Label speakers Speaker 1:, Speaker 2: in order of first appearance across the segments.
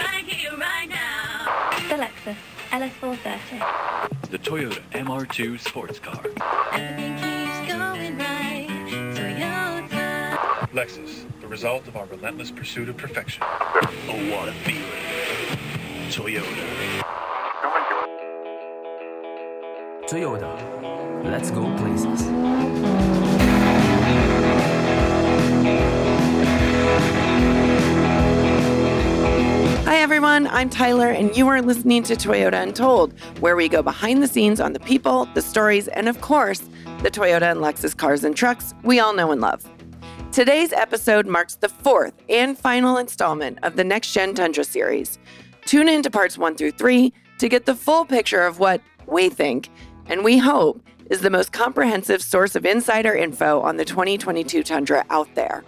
Speaker 1: Right here, right now.
Speaker 2: The Lexus LS430.
Speaker 3: The Toyota MR2 sports car.
Speaker 1: Everything keeps going right. Toyota.
Speaker 3: Lexus, the result of our relentless pursuit of perfection. Oh, what a feeling. Toyota.
Speaker 4: Toyota. Let's go places.
Speaker 5: Everyone. I'm Tyler, and you are listening to Toyota Untold, where we go behind the scenes on the people, the stories, and of course, the Toyota and Lexus cars and trucks we all know and love. Today's episode marks the fourth and final installment of the Next Gen Tundra series. Tune in to parts one through three to get the full picture of what we think and we hope is the most comprehensive source of insider info on the 2022 Tundra out there.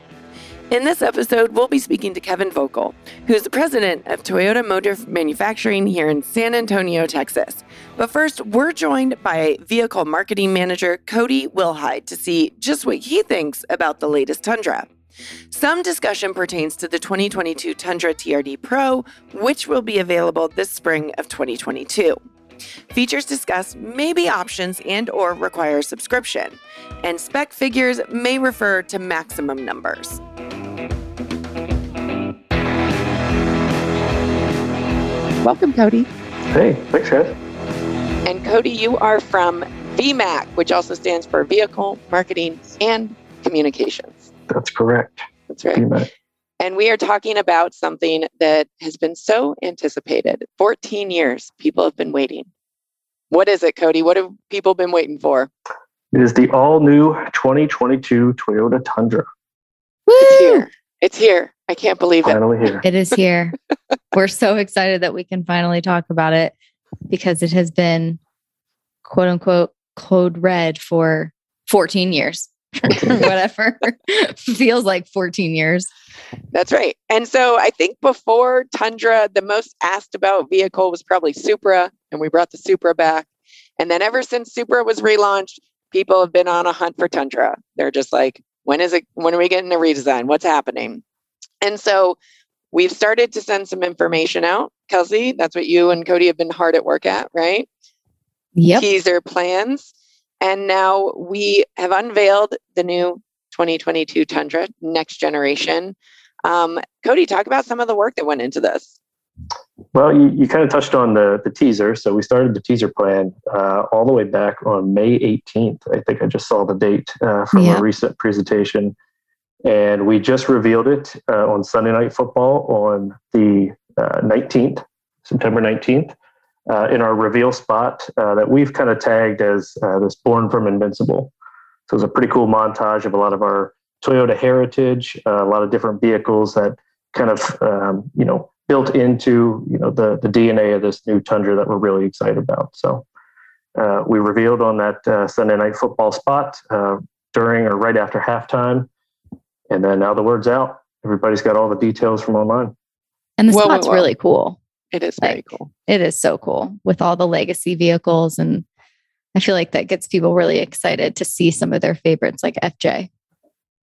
Speaker 5: In this episode, we'll be speaking to Kevin Voelkel, who's the president of Toyota Motor Manufacturing here in San Antonio, Texas. But first, we're joined by vehicle marketing manager Cody Wilhide to see just what he thinks about the latest Tundra. Some discussion pertains to the 2022 Tundra TRD Pro, which will be available this spring of 2022. Features discussed may be options and or require subscription, and spec figures may refer to maximum numbers. Welcome, Cody.
Speaker 6: Hey, thanks, guys.
Speaker 5: And Cody, you are from VMAC, which also stands for Vehicle Marketing and Communications.
Speaker 6: That's correct.
Speaker 5: That's right.
Speaker 6: You bet.
Speaker 5: And we are talking about something that has been so anticipated. 14 years, people have been waiting. What is it, Cody? What have people been waiting for?
Speaker 6: It is the all new 2022 Toyota Tundra.
Speaker 5: It's here. It's here. I can't believe it.
Speaker 6: Finally here.
Speaker 7: It is here. We're so excited that we can finally talk about it because it has been quote unquote code red for 14 years or whatever. Feels like 14 years.
Speaker 5: That's right. And so I think before Tundra, the most asked about vehicle was probably Supra, and we brought the Supra back. And then ever since Supra was relaunched, people have been on a hunt for Tundra. They're just like, when is it? When are we getting a redesign? What's happening? And so we've started to send some information out. Kelsey, that's what you and Cody have been hard at work at, right?
Speaker 7: Yep.
Speaker 5: Teaser plans. And now we have unveiled the new 2022 Tundra next generation. Um, Cody, talk about some of the work that went into this.
Speaker 6: Well, you, you kind of touched on the, the teaser. So we started the teaser plan uh, all the way back on May 18th. I think I just saw the date uh, from a recent presentation. And we just revealed it uh, on Sunday Night Football on the uh, 19th, September 19th, uh, in our reveal spot uh, that we've kind of tagged as uh, this Born from Invincible. So it's a pretty cool montage of a lot of our Toyota heritage, uh, a lot of different vehicles that kind of, um, you know, built into, you know, the, the DNA of this new Tundra that we're really excited about. So uh, we revealed on that uh, Sunday night football spot uh, during or right after halftime. And then now the word's out. Everybody's got all the details from online.
Speaker 7: And the
Speaker 5: Whoa, whoa,
Speaker 7: spot's
Speaker 5: whoa.
Speaker 7: really cool.
Speaker 5: It is very cool.
Speaker 7: It is so cool with all the legacy vehicles. And I feel like that gets people really excited to see some of their favorites like FJ.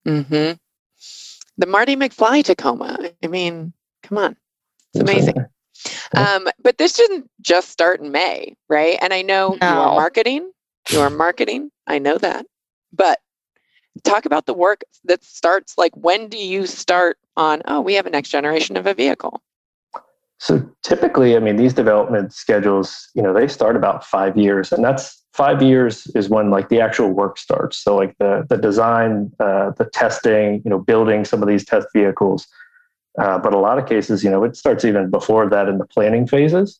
Speaker 5: hmm The Marty McFly Tacoma. I mean, come on. It's amazing. Um, but this didn't just start in May, right? And I know you are marketing, you are marketing. I know that. But talk about the work that starts like when do you start on, oh, we have a next generation of a vehicle?
Speaker 6: So typically, I mean, these development schedules, you know, they start about five years, and that's five years is when like the actual work starts. So like the the design, uh, the testing, you know, building some of these test vehicles. Uh, but a lot of cases, you know, it starts even before that in the planning phases.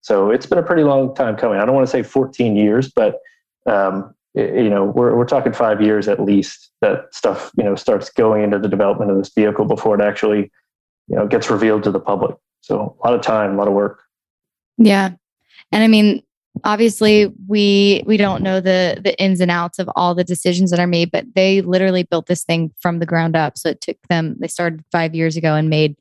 Speaker 6: So it's been a pretty long time coming. I don't want to say 14 years, but um, you know, we're we're talking five years at least that stuff, you know, starts going into the development of this vehicle before it actually, you know, gets revealed to the public. So a lot of time, a lot of work.
Speaker 7: Yeah. And I mean, obviously we we don't know the the ins and outs of all the decisions that are made, but they literally built this thing from the ground up. So it took them they started 5 years ago and made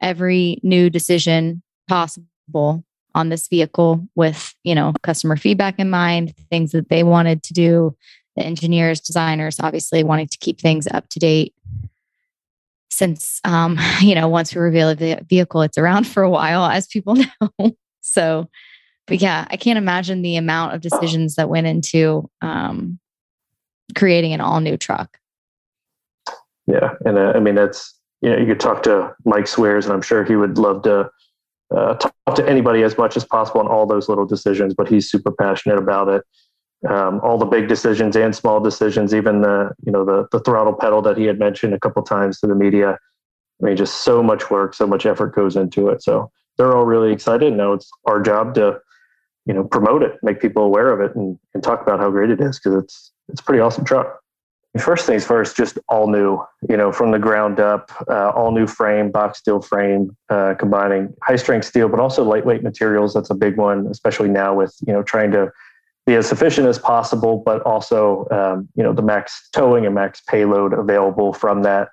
Speaker 7: every new decision possible on this vehicle with, you know, customer feedback in mind, things that they wanted to do, the engineers, designers obviously wanting to keep things up to date. since um, you know once we reveal the vehicle, it's around for a while, as people know. so, but yeah, I can't imagine the amount of decisions that went into um, creating an all new truck.
Speaker 6: Yeah, and uh, I mean that's you know you could talk to Mike Sweers, and I'm sure he would love to uh, talk to anybody as much as possible on all those little decisions. But he's super passionate about it. Um, all the big decisions and small decisions, even the you know the the throttle pedal that he had mentioned a couple times to the media. I mean, just so much work, so much effort goes into it. So they're all really excited. Now it's our job to you know promote it, make people aware of it, and, and talk about how great it is because it's it's pretty awesome truck. First things first, just all new, you know, from the ground up, uh, all new frame, box steel frame, uh, combining high strength steel, but also lightweight materials. That's a big one, especially now with, you know, trying to be as efficient as possible, but also, um, you know, the max towing and max payload available from that.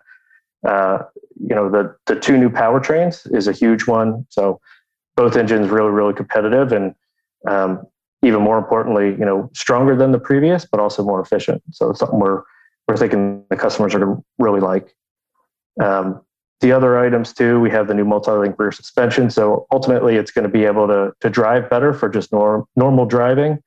Speaker 6: Uh, you know, the, the two new powertrains is a huge one. So both engines really, really competitive and, um, even more importantly, you know, stronger than the previous, but also more efficient. So it's something we're we're thinking the customers are going to really like. Um, the other items too, we have the new multi-link rear suspension. So ultimately, it's going to be able to to drive better for just norm, normal driving,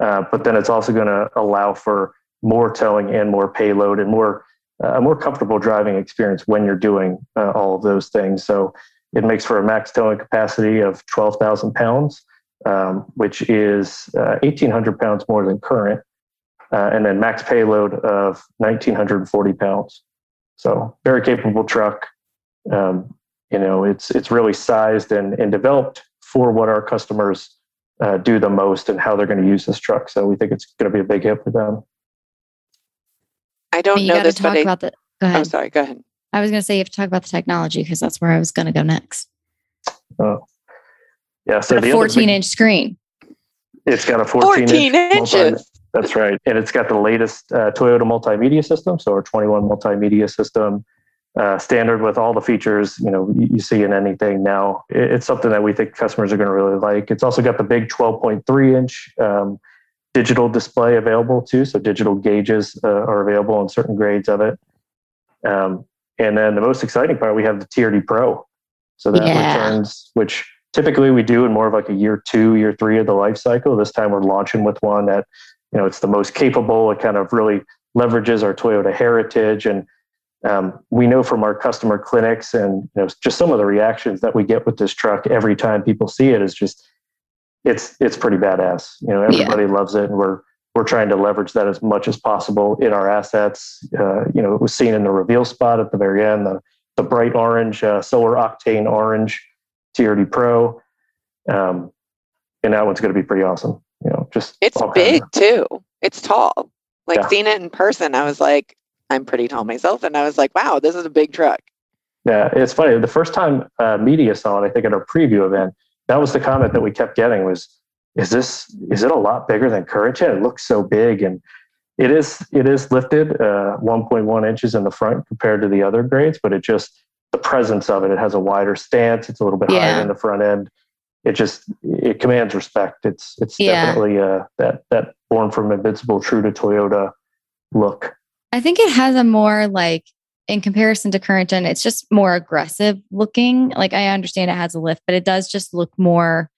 Speaker 6: uh, but then it's also going to allow for more towing and more payload and more uh, a more comfortable driving experience when you're doing uh, all of those things. So it makes for a max towing capacity of 12,000 pounds, um, which is 1,800 uh, pounds more than current uh, and then max payload of 1940 pounds. So very capable truck. Um, you know, it's it's really sized and, and developed for what our customers uh, do the most and how they're going to use this truck. So we think it's going to be a big hit for them.
Speaker 5: I don't
Speaker 7: you
Speaker 5: know
Speaker 7: got to
Speaker 5: this, but
Speaker 7: talk
Speaker 5: I,
Speaker 7: about the. Go ahead.
Speaker 5: I'm sorry. Go ahead.
Speaker 7: I was going to say you have to talk about the technology because that's where I was going to go next.
Speaker 6: Oh, yeah. So the
Speaker 7: 14
Speaker 6: big-
Speaker 7: inch screen.
Speaker 6: It's got a 14,
Speaker 5: 14
Speaker 6: inch multi- That's right. And it's got the latest uh, Toyota multimedia system. So our 21 multimedia system, uh, standard with all the features, you know, you, you see in anything now. It- it's something that we think customers are going to really like. It's also got the big 12.3 inch um, digital display available too. So digital gauges uh, are available in certain grades of it. Um, and then the most exciting part, we have the TRD Pro. So that
Speaker 7: Yeah.
Speaker 6: returns, which typically we do in more of like a year two, year three of the life cycle. This time we're launching with one that, you know, it's the most capable. It kind of really leverages our Toyota heritage. And um, we know from our customer clinics and you know just some of the reactions that we get with this truck every time people see it is just it's it's pretty badass. You know,
Speaker 7: Yeah.
Speaker 6: everybody loves it, and we're we're trying to leverage that as much as possible in our assets. Uh, you know, it was seen in the reveal spot at the very end, the the bright orange, uh, solar octane orange TRD Pro, um, and that one's going to be pretty awesome. You know, just
Speaker 5: It's big too. It's tall. Like
Speaker 6: Yeah.
Speaker 5: seeing it in person, I was like, I'm pretty tall myself, and I was like, wow, this is a big truck.
Speaker 6: Yeah, it's funny. The first time uh, media saw it, I think at our preview event, that was the comment that we kept getting was, "Is this is it a lot bigger than current gen? It looks so big." And it is it is lifted uh, 1.1 inches in the front compared to the other grades, but it just the presence of it. It has a wider stance. It's a little bit
Speaker 7: Yeah.
Speaker 6: higher in the front end. It just it commands respect. It's it's
Speaker 7: Yeah.
Speaker 6: definitely uh, that that born from invincible, true to Toyota look.
Speaker 7: I think it has a more like in comparison to current gen, it's just more aggressive looking. Like I understand it has a lift, but it does just look more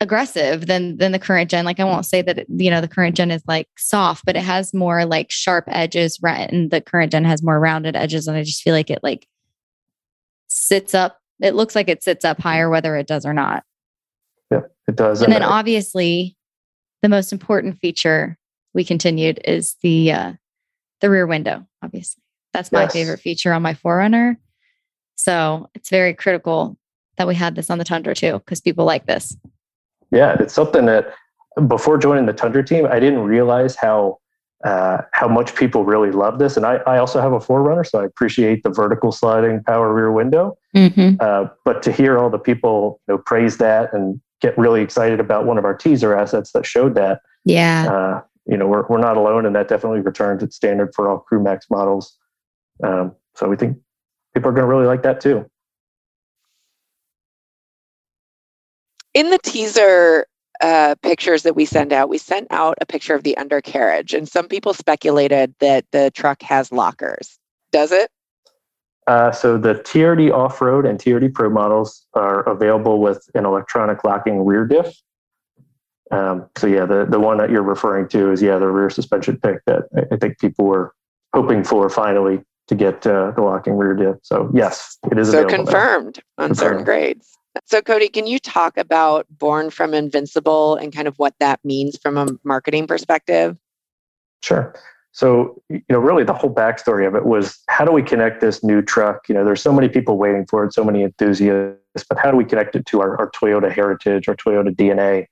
Speaker 7: aggressive than than the current gen. Like I won't say that it, you know the current gen is like soft, but it has more like sharp edges, right? And the current gen has more rounded edges, and I just feel like it like sits up. It looks like it sits up higher, whether it does or not.
Speaker 6: Yeah, it does.
Speaker 7: And then
Speaker 6: uh,
Speaker 7: obviously, the most important feature we continued is the uh, the rear window. Obviously, that's my
Speaker 6: Yes.
Speaker 7: favorite feature on my 4Runner. So it's very critical that we had this on the Tundra too, because people like this.
Speaker 6: Yeah, it's something that before joining the Tundra team, I didn't realize how uh, how much people really love this. And I, I also have a 4Runner, so I appreciate the vertical sliding power rear window.
Speaker 7: Mm-hmm.
Speaker 6: Uh, but to hear all the people you know, praise that and get really excited about one of our teaser assets that showed that,
Speaker 7: Yeah.
Speaker 6: uh, you know, we're, we're not alone, and that definitely returns its standard for all Crew Max models. Um, so we think people are going to really like that too.
Speaker 5: In the teaser uh, pictures that we send out, we sent out a picture of the undercarriage, and some people speculated that the truck has lockers. Does it?
Speaker 6: Uh, so the TRD off-road and TRD Pro models are available with an electronic locking rear diff. Um, so yeah, the the one that you're referring to is yeah the rear suspension pick that I, I think people were hoping for finally to get uh, the locking rear diff. So yes, it is
Speaker 5: So confirmed on certain grades. So Cody, can you talk about Born from Invincible and kind of what that means from a marketing perspective?
Speaker 6: Sure. So, you know, really the whole backstory of it was how do we connect this new truck? You know, there's so many people waiting for it, so many enthusiasts, but how do we connect it to our, our Toyota heritage, our Toyota DNA?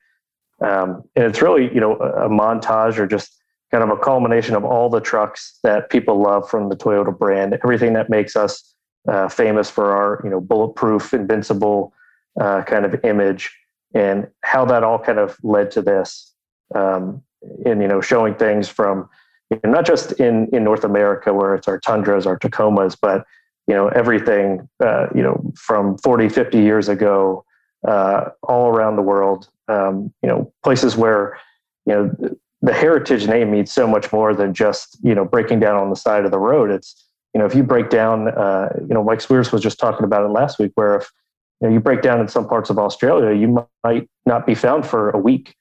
Speaker 6: Um, and it's really, you know, a, montage or just kind of a culmination of all the trucks that people love from the Toyota brand, everything that makes us uh, famous for our, you know, bulletproof, invincible uh, kind of image, and how that all kind of led to this. Um, and, you know, showing things from, you know, not just in in North America where it's our tundras, our Tacomas, but you know everything uh, you know from 40, 50 years ago, uh, all around the world. Um, you know places where you know the heritage name means so much more than just you know breaking down on the side of the road. It's you know if you break down, uh, you know Mike Sweers was just talking about it last week, where if you know you break down in some parts of Australia, you might not be found for a week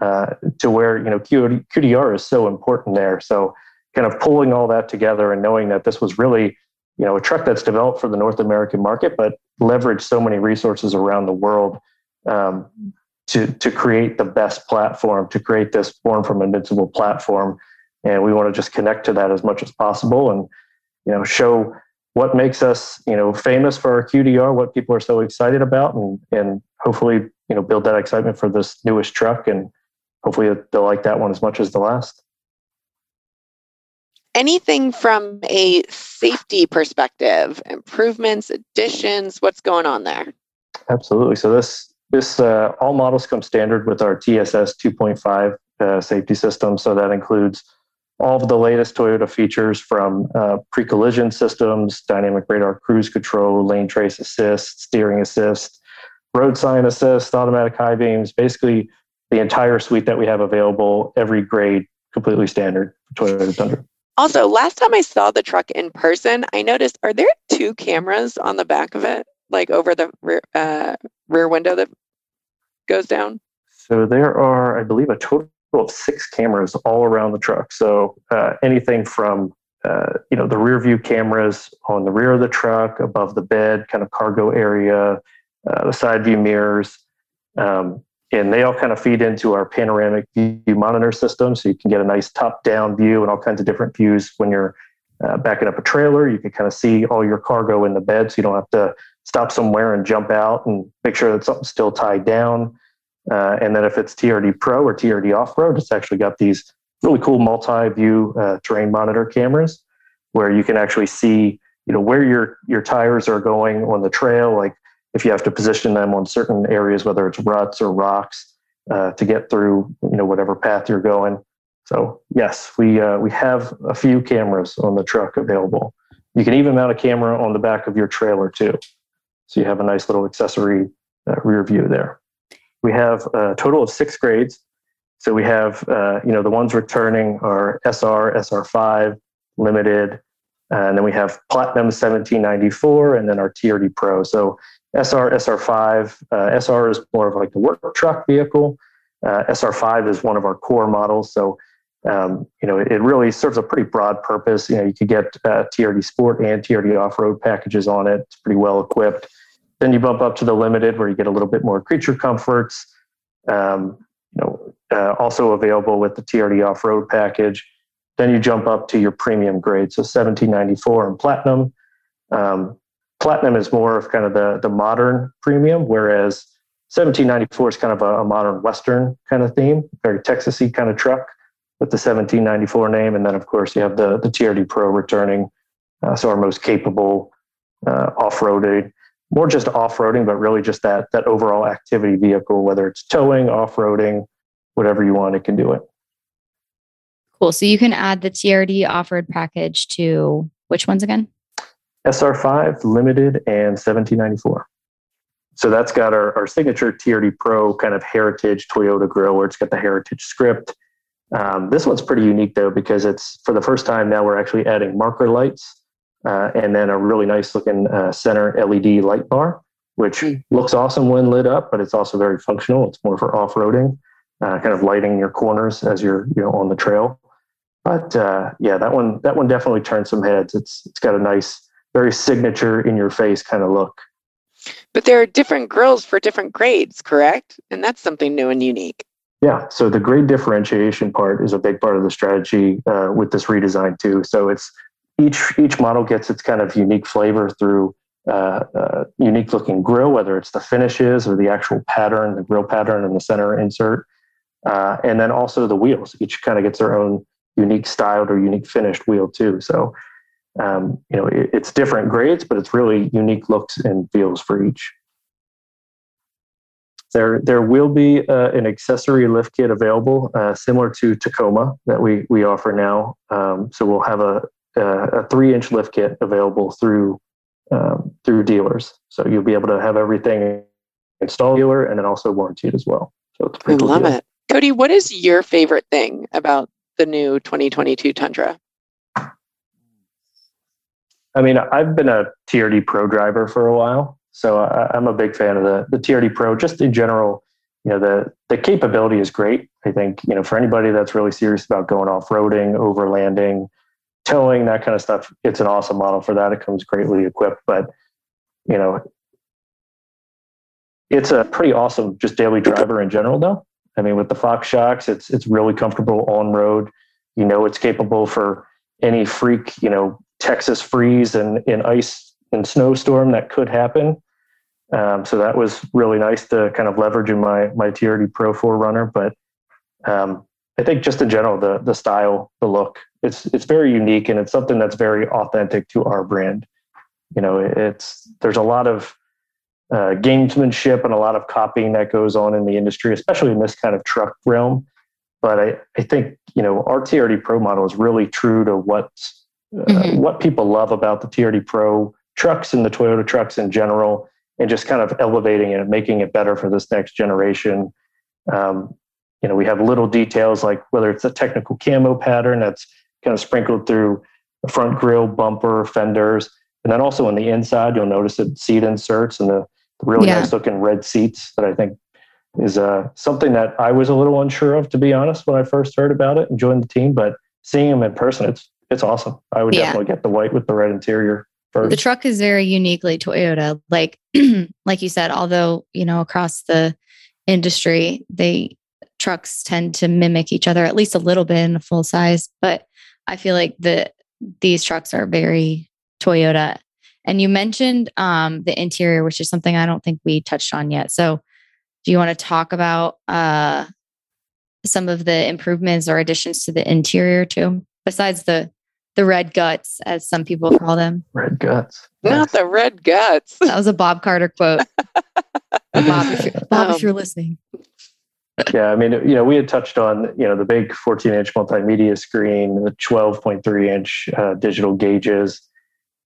Speaker 6: uh, to where you know QDR is so important there. So kind of pulling all that together and knowing that this was really you know a truck that's developed for the North American market, but leveraged so many resources around the world um, to to create the best platform, to create this born from invincible platform. And we want to just connect to that as much as possible, and you know show what makes us you know famous for our QDR, what people are so excited about, and and hopefully you know build that excitement for this newest truck and hopefully they'll like that one as much as the last.
Speaker 5: Anything from a safety perspective, improvements, additions, what's going on there?
Speaker 6: Absolutely. So this this uh, all models come standard with our TSS 2.5 uh, safety system. So that includes all of the latest Toyota features from uh, pre-collision systems, dynamic radar cruise control, lane trace assist, steering assist, road sign assist, automatic high beams, basically the entire suite that we have available, every grade, completely standard Toyota Tundra.
Speaker 5: Also, last time I saw the truck in person, I noticed are there two cameras on the back of it, like over the rear, uh, rear window that goes down?
Speaker 6: So there are, I believe, a total of six cameras all around the truck. So uh, anything from uh, you know the rear view cameras on the rear of the truck, above the bed, kind of cargo area, uh, the side view mirrors, um, and they all kind of feed into our panoramic view monitor system. So you can get a nice top-down view and all kinds of different views when you're uh, backing up a trailer. You can kind of see all your cargo in the bed, so you don't have to stop somewhere and jump out and make sure that something's still tied down. Uh, and then if it's TRD Pro or TRD Off Road, it's actually got these really cool multi-view uh, terrain monitor cameras where you can actually see, you know, where your your tires are going on the trail. Like if you have to position them on certain areas, whether it's ruts or rocks, uh, to get through, you know, whatever path you're going. So yes, we uh, we have a few cameras on the truck available. You can even mount a camera on the back of your trailer too, so you have a nice little accessory uh, rear view there. We have a total of six grades. So we have, uh, you know, the ones returning are SR, SR5, Limited, and then we have Platinum 1794, and then our TRD Pro. So SR, SR5, uh, SR is more of like the work truck vehicle. Uh, SR5 is one of our core models. So, um, you know, it, it really serves a pretty broad purpose. You know, you could get uh, TRD Sport and TRD Off Road packages on it. It's pretty well equipped. Then you bump up to the limited where you get a little bit more creature comforts. Um, you know, uh, also available with the TRD off-road package. Then you jump up to your premium grade, so 1794 and platinum. Um, platinum is more of kind of the the modern premium, whereas 1794 is kind of a, a modern Western kind of theme, very Texasy kind of truck with the 1794 name. And then of course you have the the TRD Pro returning, uh, so our most capable uh, off-roading more just off-roading, but really just that that overall activity vehicle, whether it's towing, off-roading, whatever you want, it can do it.
Speaker 7: Cool. So you can add the TRD off-road package to which ones again?
Speaker 6: SR5, Limited, and 1794. So that's got our, our signature TRD Pro kind of heritage Toyota grill where it's got the heritage script. Um, this one's pretty unique though because it's for the first time now we're actually adding marker lights uh, and then a really nice looking uh, center LED light bar, which
Speaker 5: Mm.
Speaker 6: looks awesome when lit up, but it's also very functional. It's more for off roading, uh, kind of lighting your corners as you're you know on the trail. But uh, yeah, that one that one definitely turns some heads. It's it's got a nice, very signature in your face kind of look.
Speaker 5: But there are different grills for different grades, correct? And that's something new and unique.
Speaker 6: Yeah, so the grade differentiation part is a big part of the strategy uh, with this redesign too. So it's each each model gets its kind of unique flavor through uh, uh, unique looking grill, whether it's the finishes or the actual pattern, the grill pattern and the center insert, uh, and then also the wheels. Each kind of gets their own unique styled or unique finished wheel too. So um, you know it, it's different grades, but it's really unique looks and feels for each. There, there will be uh, an accessory lift kit available, uh, similar to Tacoma that we we offer now. Um, so we'll have a a, a three inch lift kit available through um, through dealers. So you'll be able to have everything installed dealer and then also warranted as well. So it's a
Speaker 5: I
Speaker 6: pretty cool
Speaker 5: love
Speaker 6: deal.
Speaker 5: it. Cody, what is your favorite thing about the new 2022 Tundra?
Speaker 6: I mean, I've been a TRD Pro driver for a while, so I, I'm a big fan of the the TRD Pro. Just in general, you know, the the capability is great. I think you know for anybody that's really serious about going off roading, overlanding, towing, that kind of stuff, it's an awesome model for that. It comes greatly equipped, but you know, it's a pretty awesome just daily driver in general, though. I mean, with the Fox shocks, it's it's really comfortable on road. You know, it's capable for any freak, you know, Texas freeze and in ice and snowstorm that could happen. Um, so that was really nice to kind of leverage in my my TRD Pro 4Runner. But um, I think just in general, the the style, the look, it's it's very unique and it's something that's very authentic to our brand. You know, it's there's a lot of uh, gamesmanship and a lot of copying that goes on in the industry, especially in this kind of truck realm. But I, I think you know our TRD Pro model is really true to what uh,
Speaker 7: Mhm.
Speaker 6: what people love about the TRD Pro trucks and the Toyota trucks in general, and just kind of elevating it and making it better for this next generation. Um, you know, we have little details like whether it's a technical camo pattern that's kind of sprinkled through the front grille, bumper, fenders, and then also on the inside, you'll notice it seat inserts and the really
Speaker 7: Yeah.
Speaker 6: nice looking red seats that I think is uh, something that I was a little unsure of, to be honest, when I first heard about it and joined the team. But seeing them in person, it's it's awesome. I would
Speaker 7: Yeah.
Speaker 6: definitely get the white with the red interior first.
Speaker 7: the truck is very uniquely Toyota. Like, like you said, although you know across the industry, they trucks tend to mimic each other at least a little bit in a full size. But I feel like the these trucks are very Toyota. And you mentioned um, the interior, which is something I don't think we touched on yet. So, do you want to talk about uh, some of the improvements or additions to the interior too, besides the the red guts, as some people call them?
Speaker 6: red guts.
Speaker 5: Not the red guts.
Speaker 7: That was a Bob Carter quote. Bob, if you're, Bob,
Speaker 5: Um,
Speaker 7: if you're listening.
Speaker 6: Yeah, I mean, you know, we had touched on, you know, the big 14 inch multimedia screen, the 12.3 inch uh, digital gauges,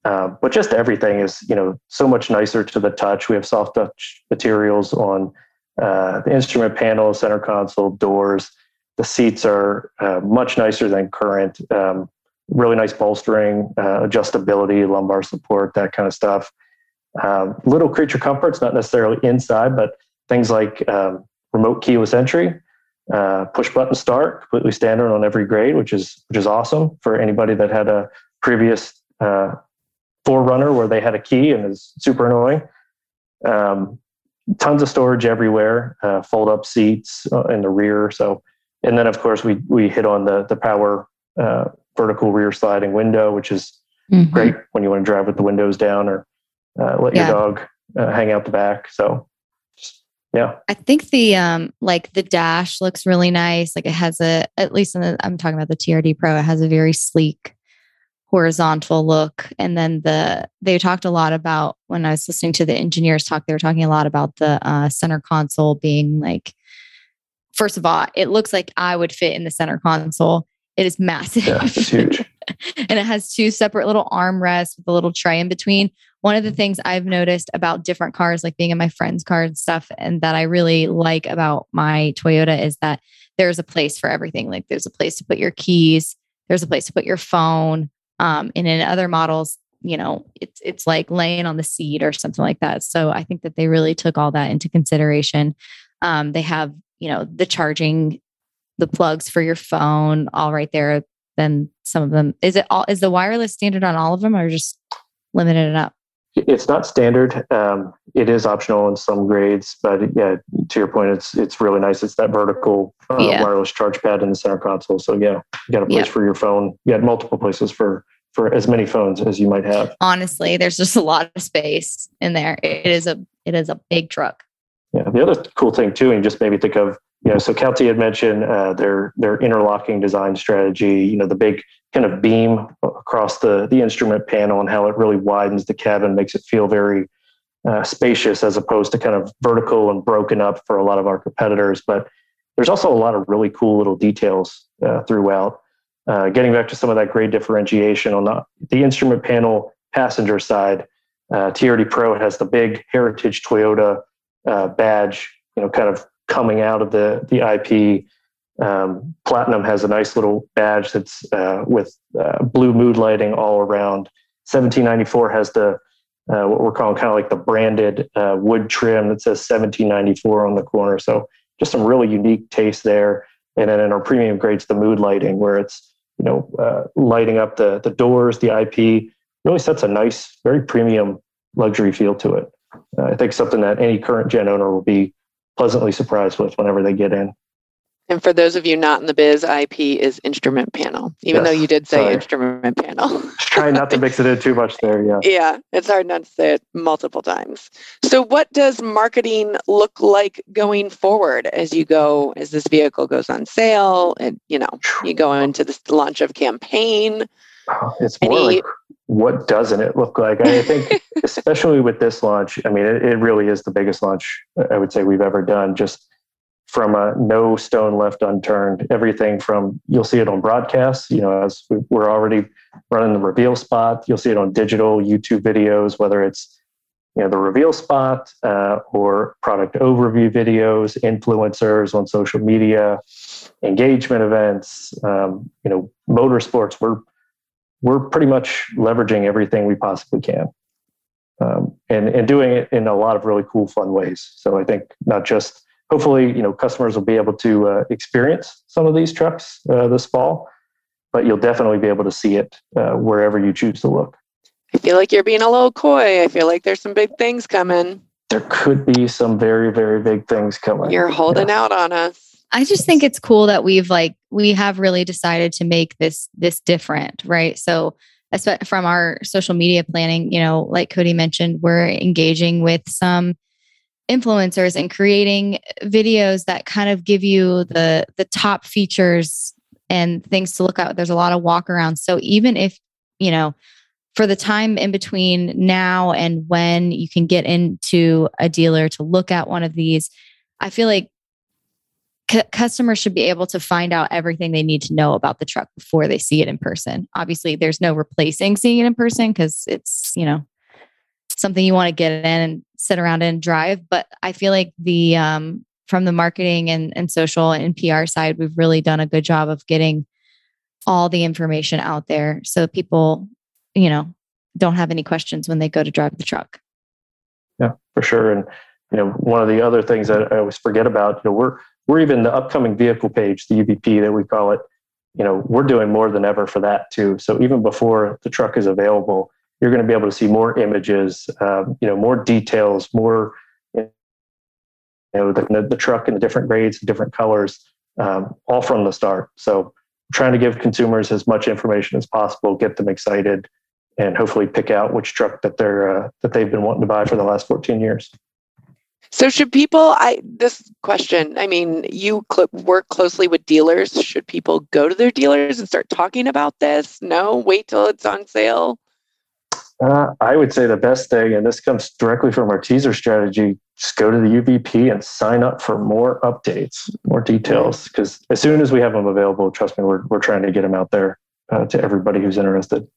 Speaker 6: uh, but just everything is, you know, so much nicer to the touch. We have soft touch materials on uh, the instrument panel, center console, doors. The seats are uh, much nicer than current. Um, really nice bolstering, uh, adjustability, lumbar support, that kind of stuff. Um, little creature comforts, not necessarily inside, but things like um, remote keyless entry, uh, push button start, completely standard on every grade, which is which is awesome for anybody that had a previous uh, 4Runner where they had a key and is super annoying. Um, tons of storage everywhere, uh, fold up seats uh, in the rear. So, and then of course we we hit on the the power uh, vertical rear sliding window, which is
Speaker 7: Mhm.
Speaker 6: great when you want to drive with the windows down or uh, let
Speaker 7: Yeah.
Speaker 6: your dog uh, hang out the back. So, yeah,
Speaker 7: I think the um like the dash looks really nice. Like it has a at least in the, I'm talking about the TRD Pro. It has a very sleek horizontal look. And then the they talked a lot about when I was listening to the engineers talk. They were talking a lot about the uh, center console being like. First of all, it looks like I would fit in the center console. It is massive.
Speaker 6: yeah, it's huge.
Speaker 7: and it has two separate little armrests with a little tray in between. One of the things I've noticed about different cars, like being in my friend's car and stuff, and that I really like about my Toyota is that there's a place for everything. Like there's a place to put your keys, there's a place to put your phone. Um, and in other models, you know, it's it's like laying on the seat or something like that. So I think that they really took all that into consideration. Um, they have, you know, the charging, the plugs for your phone, all right there. Then some of them is it all is the wireless standard on all of them or just limited it up?
Speaker 6: It's not standard. Um, it is optional in some grades, but yeah, to your point, it's it's really nice. It's that vertical uh,
Speaker 7: Yeah.
Speaker 6: wireless charge pad in the center console. So yeah, you got a place
Speaker 7: Yeah.
Speaker 6: for your phone. You got multiple places for for as many phones as you might have.
Speaker 7: Honestly, there's just a lot of space in there. It is a it is a big truck.
Speaker 6: Yeah. The other cool thing too, and just maybe think of you know, so Calty had mentioned uh, their their interlocking design strategy. You know, the big kind of beam across the the instrument panel and how it really widens the cabin, makes it feel very uh, spacious as opposed to kind of vertical and broken up for a lot of our competitors. But there's also a lot of really cool little details uh, throughout. Uh, getting back to some of that great differentiation on the, the instrument panel passenger side, uh, TRD Pro has the big Heritage Toyota uh, badge, you know, kind of coming out of the the IP. Um, Platinum has a nice little badge that's uh, with uh, blue mood lighting all around. 1794 has the uh, what we're calling kind of like the branded uh, wood trim that says 1794 on the corner. So just some really unique taste there. And then in our premium grades, the mood lighting, where it's you know uh, lighting up the the doors, the IP, really sets a nice, very premium luxury feel to it. Uh, I think something that any current gen owner will be pleasantly surprised with whenever they get in.
Speaker 5: And for those of you not in the biz, IP is instrument panel, even
Speaker 6: Yes,
Speaker 5: though you did say
Speaker 6: sorry.
Speaker 5: instrument panel.
Speaker 6: Just trying not to mix it in too much there. Yeah.
Speaker 5: yeah, it's hard not to say it multiple times. So, what does marketing look like going forward as you go, as this vehicle goes on sale and, you know, you go into this launch of campaign?
Speaker 6: It's more
Speaker 5: Any-
Speaker 6: like what doesn't it look like? I think, especially with this launch, I mean, it, it really is the biggest launch I would say we've ever done. Just from a no stone left unturned, everything from you'll see it on broadcasts, you know, as we- we're already running the reveal spot, you'll see it on digital YouTube videos, whether it's you know the reveal spot uh, or product overview videos, influencers on social media, engagement events, um, you know, motorsports. We're we're pretty much leveraging everything we possibly can, um, and and doing it in a lot of really cool, fun ways. So I think not just hopefully you know customers will be able to uh, experience some of these trucks uh, this fall, but you'll definitely be able to see it uh, wherever you choose to look.
Speaker 5: I feel like you're being a little coy. I feel like there's some big things coming.
Speaker 6: There could be some very very big things coming.
Speaker 5: You're holding
Speaker 6: Yeah.
Speaker 5: out on us.
Speaker 7: I just think it's cool that we've like we have really decided to make this this different, right? So from our social media planning, you know, like Cody mentioned, we're engaging with some influencers and creating videos that kind of give you the the top features and things to look at. There's a lot of walk around. So even if, you know, for the time in between now and when you can get into a dealer to look at one of these, I feel like cu- customers should be able to find out everything they need to know about the truck before they see it in person. Obviously, there's no replacing seeing it in person because it's, you know, something you want to get in and sit around and drive. But I feel like the, um, from the marketing and, and social and PR side, we've really done a good job of getting all the information out there so people, you know, don't have any questions when they go to drive the truck.
Speaker 6: Yeah, for sure. And you know, one of the other things that I always forget about, you know, we're we're even the upcoming vehicle page, the UVP that we call it. You know, we're doing more than ever for that too. So even before the truck is available, you're going to be able to see more images, um, you know, more details, more, you know, the, the truck in the different grades, different colors, um, all from the start. So trying to give consumers as much information as possible, get them excited, and hopefully pick out which truck that they're uh, that they've been wanting to buy for the last 14 years.
Speaker 5: So should people I this question, I mean, you cl- work closely with dealers. Should people go to their dealers and start talking about this? No, wait till it's on sale.
Speaker 6: Uh, I would say the best thing, and this comes directly from our teaser strategy, just go to the UVP and sign up for more updates, more details. Because as soon as we have them available, trust me, we're, we're trying to get them out there uh, to everybody who's interested.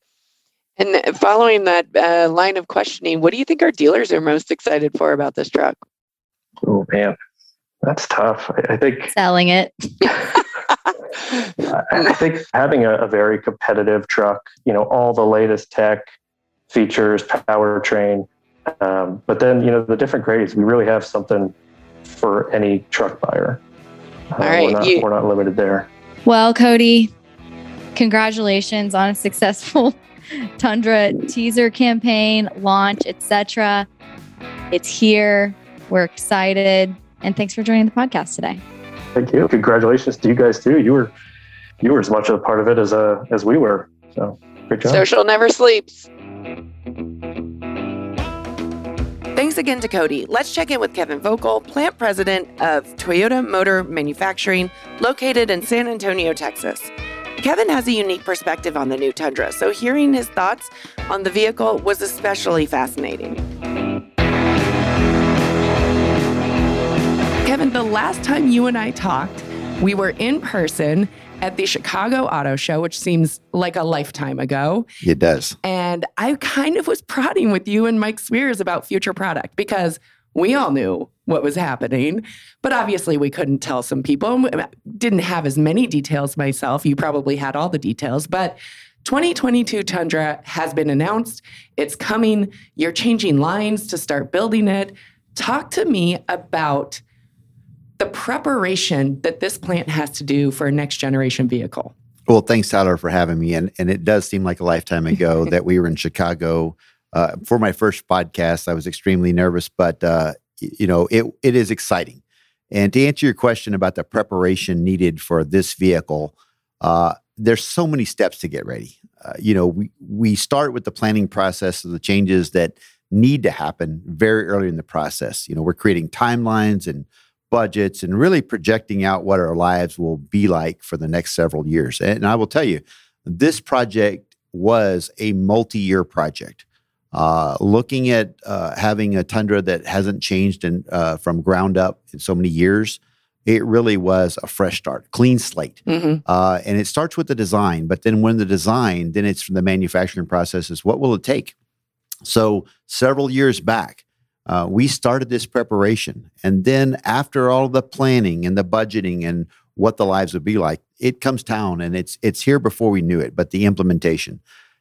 Speaker 5: And following that uh, line of questioning, what do you think our dealers are most excited for about this truck?
Speaker 6: Oh, man, that's tough. I, I think
Speaker 7: Selling it.
Speaker 6: I I think having a, a very competitive truck, you know, all the latest tech, features, powertrain. Um, but then, you know, the different grades, we really have something for any truck buyer. Uh,
Speaker 5: All right,
Speaker 6: we're, not,
Speaker 5: you-
Speaker 6: we're not limited there.
Speaker 7: Well, Cody, congratulations on a successful Tundra teaser campaign, launch, etc. It's here. We're excited. And thanks for joining the podcast today.
Speaker 6: Thank you. Congratulations to you guys too. You were you were as much a part of it as uh, as we were. So great job.
Speaker 5: Social never sleeps. Thanks again to Cody. Let's check in with Kevin Voelkel, plant president of Toyota Motor Manufacturing, located in San Antonio, Texas. Kevin has a unique perspective on the new Tundra, so hearing his thoughts on the vehicle was especially fascinating. The last time you and I talked, we were in person at the Chicago Auto Show, which seems like a lifetime ago.
Speaker 8: It does.
Speaker 5: And I kind of was prodding with you and Mike Sweers about future product because we all knew what was happening, but obviously we couldn't tell some people. Didn't have as many details myself. You probably had all the details, but 2022 Tundra has been announced. It's coming. You're changing lines to start building it. Talk to me about the preparation that this plant has to do for a next generation vehicle.
Speaker 8: Well, thanks, Tyler, for having me. And and it does seem like a lifetime ago that we were in Chicago uh, for my first podcast. I was extremely nervous, but uh, you know, it it is exciting. And to answer your question about the preparation needed for this vehicle, uh, there's so many steps to get ready. Uh, you know, we we start with the planning process of the changes that need to happen very early in the process. You know, we're creating timelines and budgets and really projecting out what our lives will be like for the next several years. And I will tell you, this project was a multi-year project. Uh, looking at uh, having a tundra that hasn't changed in, uh, from ground up in so many years, it really was a fresh start, clean slate.
Speaker 5: Mm-hmm.
Speaker 8: Uh, and it starts with the design, but then when the design, then it's from the manufacturing process is what will it take? So several years back, uh, we started this preparation. And then after all the planning and the budgeting and what the lives would be like, it comes down and it's it's here before we knew it, but the implementation.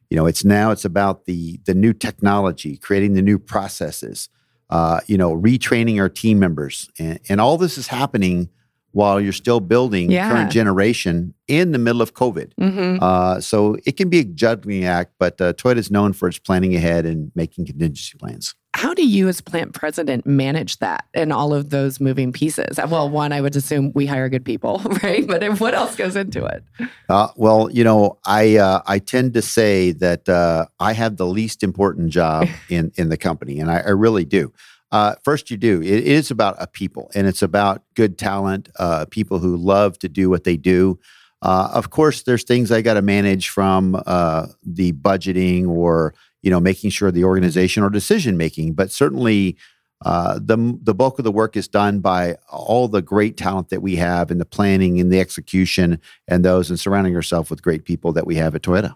Speaker 8: You know, it's now it's about the the new technology, creating the new processes, uh, you know, retraining our team members. And, and all this is happening while you're still building
Speaker 5: Yeah.
Speaker 8: current generation in the middle of COVID.
Speaker 5: Mm-hmm.
Speaker 8: Uh, so it can be a juggling act, but uh, Toyota is known for its planning ahead and making contingency plans.
Speaker 5: How do you, as plant president, manage that and all of those moving pieces? Well, one, I would assume we hire good people, right? But what else goes into it?
Speaker 8: Uh, well, you know, I uh, I tend to say that uh, I have the least important job in in the company, and I, I really do. Uh, first, you do. It is about a people, and it's about good talent, uh, people who love to do what they do. Uh, of course, there's things I got to manage from uh, the budgeting or you know making sure the organization or decision making, but certainly. Uh, the the bulk of the work is done by all the great talent that we have in the planning and the execution and those and surrounding yourself with great people that we have at Toyota.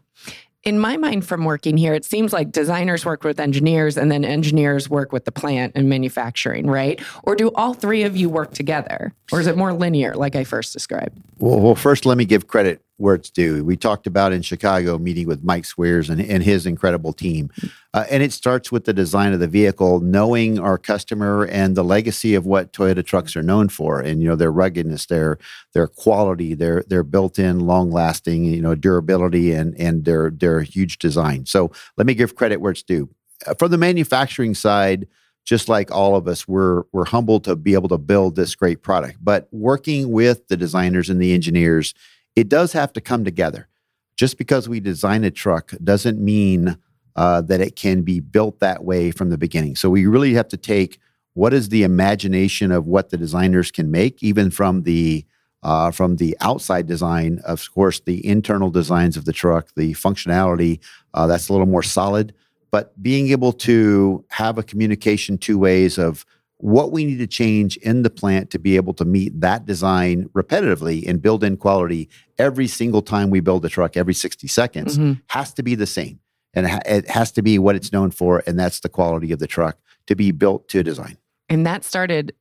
Speaker 5: In my mind, from working here, it seems like designers work with engineers and then engineers work with the plant and manufacturing, right? Or do all three of you work together? Or is it more linear, like I first described?
Speaker 8: Well, well, first, let me give credit where it's due. We talked about in Chicago meeting with Mike Sweers and, and his incredible team. Uh, and it starts with the design of the vehicle, knowing our customer and the legacy of what Toyota trucks are known for, and you know their ruggedness, their their quality, their their built-in, long-lasting, you know, durability, and and their their huge design. So let me give credit where it's due. Uh, from the manufacturing side, just like all of us, we're we're humbled to be able to build this great product. But working with the designers and the engineers, it does have to come together. Just because we design a truck doesn't mean uh, that it can be built that way from the beginning. So we really have to take what is the imagination of what the designers can make, even from the uh, from the outside design. Of course, the internal designs of the truck, the functionality uh, that's a little more solid. But being able to have a communication two ways of what we need to change in the plant to be able to meet that design repetitively and build in quality every single time we build a truck every 60 seconds
Speaker 5: Mhm.
Speaker 8: has to be the same and it has to be what it's known for and that's the quality of the truck to be built to design
Speaker 5: And that started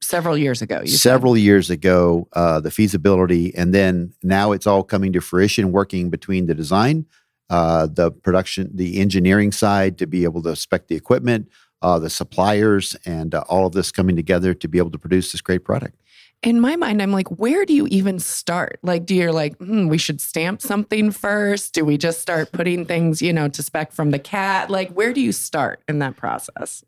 Speaker 5: several years ago. You said.
Speaker 8: several years ago uh, the feasibility and then now it's all coming to fruition working between the design uh, the production, the engineering side to be able to spec the equipment, uh, the suppliers, and uh, all of this coming together to be able to produce this great product.
Speaker 5: In my mind, I'm like, where do you even start? Like, do you like, hmm, we should stamp something first? Do we just start putting things, you know, to spec from the cat? Like, where do you start in that process?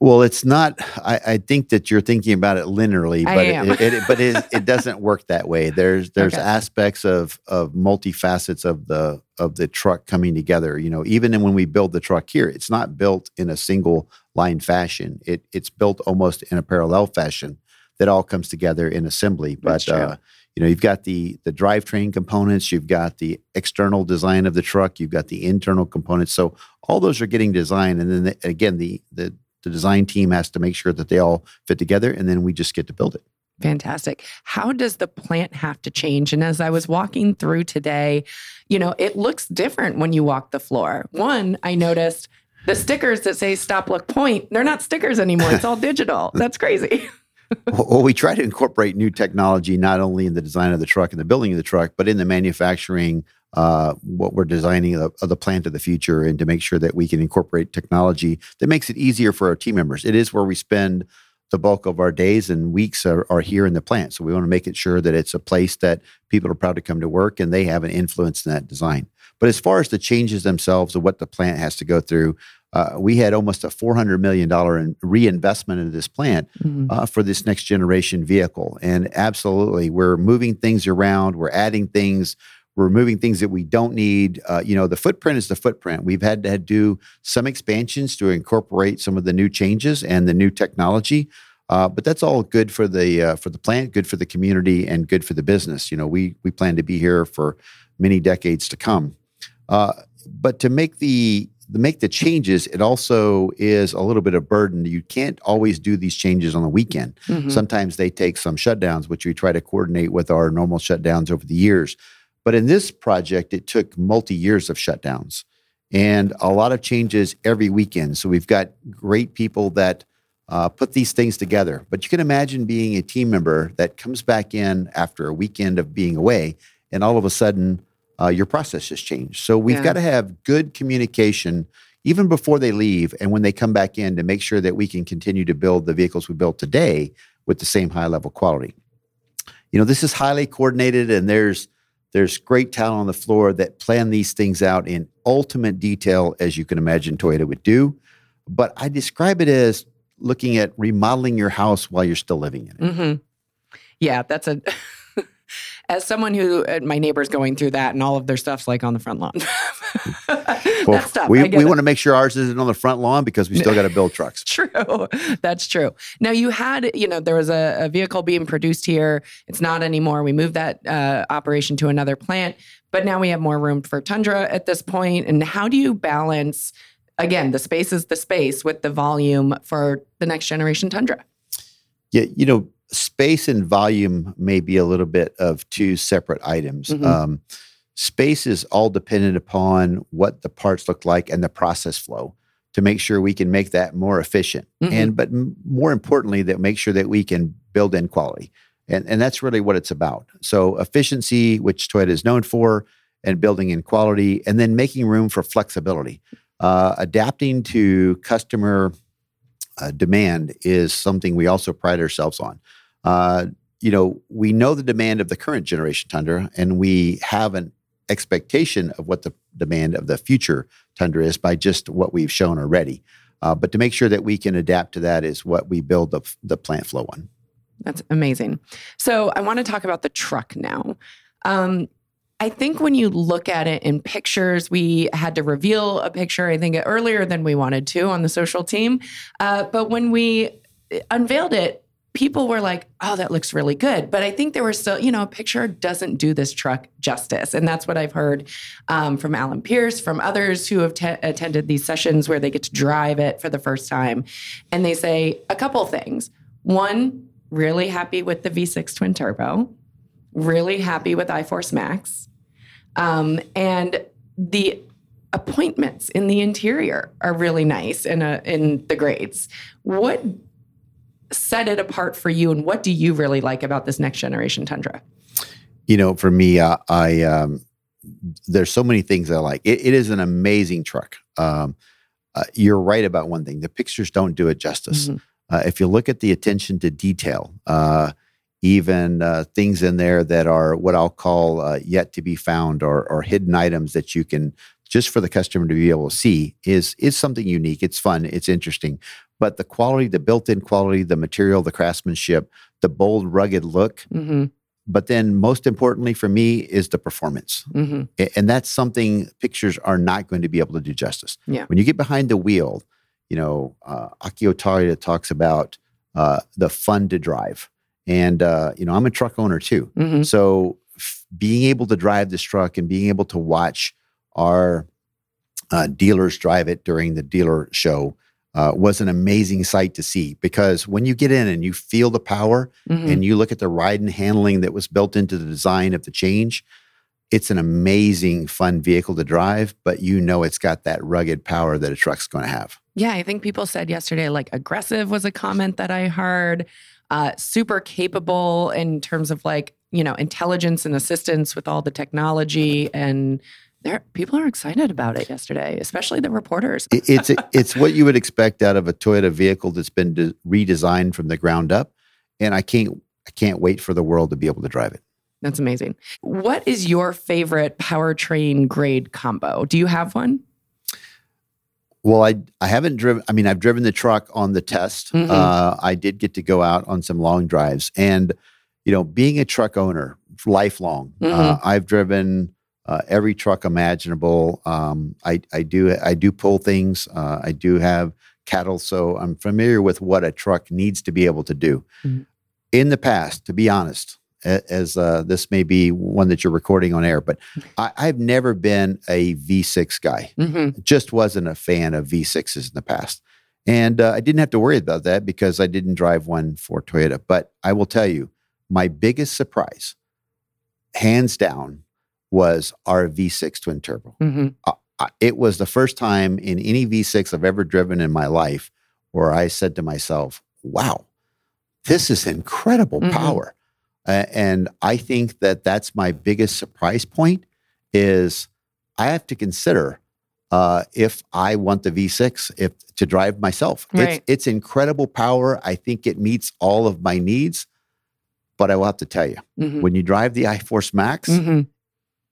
Speaker 8: Well, it's not. I, I think that you're thinking about it linearly, but
Speaker 5: am.
Speaker 8: it, it, but it, it doesn't work that way. There's there's
Speaker 5: Okay.
Speaker 8: aspects of of multifacets of the of the truck coming together. You know, even when we build the truck here, it's not built in a single line fashion. It it's built almost in a parallel fashion that all comes together in assembly. But uh, you know, you've got the the drivetrain components, you've got the external design of the truck, you've got the internal components. So all those are getting designed, and then the, again, the the the design team has to make sure that they all fit together, and then we just get to build it.
Speaker 5: Fantastic. How does the plant have to change? And as I was walking through today, you know, it looks different when you walk the floor. One, I noticed the stickers that say stop, look, point, they're not stickers anymore. It's all digital. That's crazy.
Speaker 8: well, we try to incorporate new technology not only in the design of the truck and the building of the truck, but in the manufacturing, uh, what we're designing of, of the plant of the future, and to make sure that we can incorporate technology that makes it easier for our team members. It is where we spend the bulk of our days and weeks are, are here in the plant. So we want to make it sure that it's a place that people are proud to come to work and they have an influence in that design. But as far as the changes themselves of what the plant has to go through, uh, we had almost a $400 million in reinvestment into this plant uh, for this next generation vehicle. And absolutely, we're moving things around, we're adding things, we're removing things that we don't need. Uh, you know, the footprint is the footprint. We've had to do some expansions to incorporate some of the new changes and the new technology. Uh, but that's all good for the uh, for the plant, good for the community, and good for the business. You know, we we plan to be here for many decades to come. Uh, but to make the to make the changes, it also is a little bit of burden. You can't always do these changes on the weekend.
Speaker 5: Mhm.
Speaker 8: Sometimes they take some shutdowns, which we try to coordinate with our normal shutdowns over the years. But in this project, it took multi years of shutdowns and a lot of changes every weekend. So we've got great people that uh, put these things together. But you can imagine being a team member that comes back in after a weekend of being away, and all of a sudden uh, your process has changed. So we've
Speaker 5: Yeah.
Speaker 8: got to have good communication even before they leave and when they come back in to make sure that we can continue to build the vehicles we built today with the same high level quality. You know, this is highly coordinated and there's there's great talent on the floor that plan these things out in ultimate detail as you can imagine Toyota would do. But I describe it as looking at remodeling your house while you're still living in it.
Speaker 5: hmm Yeah, that's a. As someone who uh, my neighbor's going through that, and all of their stuff's like on the front lawn.
Speaker 8: Well,
Speaker 5: that's tough.
Speaker 8: we, we want to make sure ours isn't on the front lawn because we still got to build trucks.
Speaker 5: True. That's true. Now you had, you know, there was a, a vehicle being produced here. It's not anymore. We moved that uh, operation to another plant, but now we have more room for Tundra at this point. And how do you balance, again, the space is the space with the volume for the next generation Tundra?
Speaker 8: Yeah, you know, space and volume may be a little bit of two separate items.
Speaker 5: Mhm.
Speaker 8: Um, space is all dependent upon what the parts look like and the process flow to make sure we can make that more efficient.
Speaker 5: Mhm.
Speaker 8: And but m- more importantly, that make sure that we can build in quality. And and that's really what it's about. So efficiency, which Toyota is known for, and building in quality, and then making room for flexibility. Uh, adapting to customer uh, demand is something we also pride ourselves on. Uh, you know, we know the demand of the current generation Tundra, and we have an expectation of what the demand of the future Tundra is by just what we've shown already. Uh, but to make sure that we can adapt to that is what we build the, the plant flow on.
Speaker 5: That's amazing. So I want to talk about the truck now. Um, I think when you look at it in pictures, we had to reveal a picture, I think, earlier than we wanted to on the social team. Uh, but when we unveiled it, people were like, oh, that looks really good. But I think there were still, you know, a picture doesn't do this truck justice. And that's what I've heard um, from Alan Pierce, from others who have te- attended these sessions where they get to drive it for the first time. And they say a couple things. One, really happy with the V6 twin turbo, really happy with iForce Max. Um, and the appointments in the interior are really nice in, a, in the grades. What set it apart for you, and what do you really like about this next generation Tundra?
Speaker 8: You know, for me, uh, I um, there's so many things I like. It, it is an amazing truck. Um, uh, you're right about one thing. The pictures don't do it justice.
Speaker 5: Mhm.
Speaker 8: Uh, if you look at the attention to detail, uh, even uh, things in there that are what I'll call uh, yet to be found or, or hidden items that you can just for the customer to be able to see is is something unique. It's fun. It's interesting. But the quality, the built-in quality, the material, the craftsmanship, the bold, rugged look,
Speaker 5: hmm
Speaker 8: but then most importantly for me is the performance.
Speaker 5: hmm
Speaker 8: And that's something pictures are not going to be able to do justice.
Speaker 5: Yeah.
Speaker 8: When you get behind the wheel, you know, uh, Akio Toyoda talks about uh, the fun to drive. And, uh, you know, I'm a truck owner too.
Speaker 5: hmm
Speaker 8: So f- being able to drive this truck and being able to watch our uh, dealers drive it during the dealer show uh, was an amazing sight to see because when you get in and you feel the power
Speaker 5: hmm
Speaker 8: and you look at the ride and handling that was built into the design of the change, it's an amazing, fun vehicle to drive, but you know it's got that rugged power that a truck's going to have.
Speaker 5: Yeah, I think people said yesterday, like aggressive was a comment that I heard. Uh, super capable in terms of like, you know, intelligence and assistance with all the technology. And there, people are excited about it yesterday, especially the reporters.
Speaker 8: It's it's what you would expect out of a Toyota vehicle that's been de- redesigned from the ground up, and I can't I can't wait for the world to be able to drive it.
Speaker 5: That's amazing. What is your favorite powertrain grade combo? Do you have one?
Speaker 8: Well, I I haven't driven. I mean, I've driven the truck on the test.
Speaker 5: Mhm.
Speaker 8: Uh, I did get to go out on some long drives, and you know, being a truck owner lifelong, uh, I've driven uh, every truck imaginable. Um, I I do I do pull things. Uh, I do have cattle, so I'm familiar with what a truck needs to be able to do.
Speaker 5: Mhm.
Speaker 8: In the past, to be honest, as uh, this may be one that you're recording on air, but I, I've never been a V6 guy
Speaker 5: Mm-hmm.
Speaker 8: just wasn't a fan of V6s in the past. And uh, I didn't have to worry about that because I didn't drive one for Toyota. But I will tell you, my biggest surprise, hands down, was our V6 twin turbo.
Speaker 5: Mm-hmm.
Speaker 8: I- It was the first time in any V6 I've ever driven in my life where I said to myself, wow, this is incredible
Speaker 5: Mhm.
Speaker 8: power. And I think that that's my biggest surprise point is I have to consider uh, if I want the V6 if to drive myself.
Speaker 5: Right.
Speaker 8: It's, it's incredible power. I think it meets all of my needs. But I will have to tell you,
Speaker 5: Mm-hmm.
Speaker 8: when you drive the iForce Max,
Speaker 5: Mm-hmm.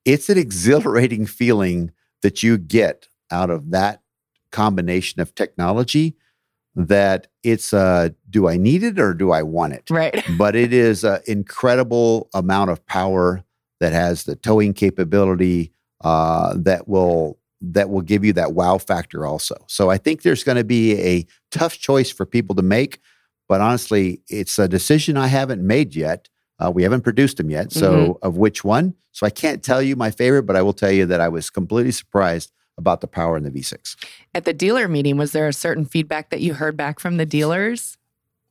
Speaker 8: it's an exhilarating feeling that you get out of that combination of technology that it's uh do i need it or do i want it?
Speaker 5: Right.
Speaker 8: but it is an incredible amount of power that has the towing capability uh that will that will give you that wow factor also. So i think there's going to be a tough choice for people to make but honestly it's a decision i haven't made yet. Uh, we haven't produced them yet so of which one. So i can't tell you my favorite but i will tell you that i was completely surprised about the power in the v6
Speaker 5: At the dealer meeting, was there a certain feedback that you heard back from the dealers?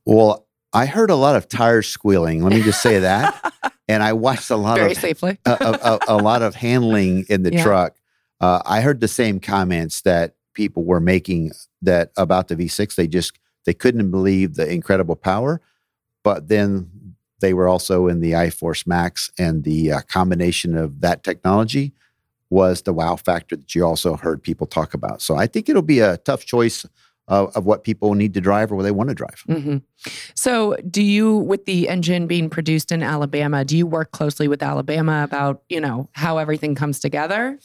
Speaker 8: well i heard a lot of tires squealing let me just say that and i watched a lot
Speaker 5: Very
Speaker 8: of
Speaker 5: safely.
Speaker 8: a, a, a- lot of handling in the
Speaker 5: Yeah.
Speaker 8: truck. Uh, I heard the same comments that people were making that about the V6. They just they couldn't believe the incredible power, but then they were also in the iForce Max, and the uh, combination of that technology was the wow factor that you also heard people talk about. So I think it'll be a tough choice of, of what people need to drive or what they want to drive.
Speaker 5: hmm So, do you, with the engine being produced in Alabama, do you work closely with Alabama about, you know, how everything comes together?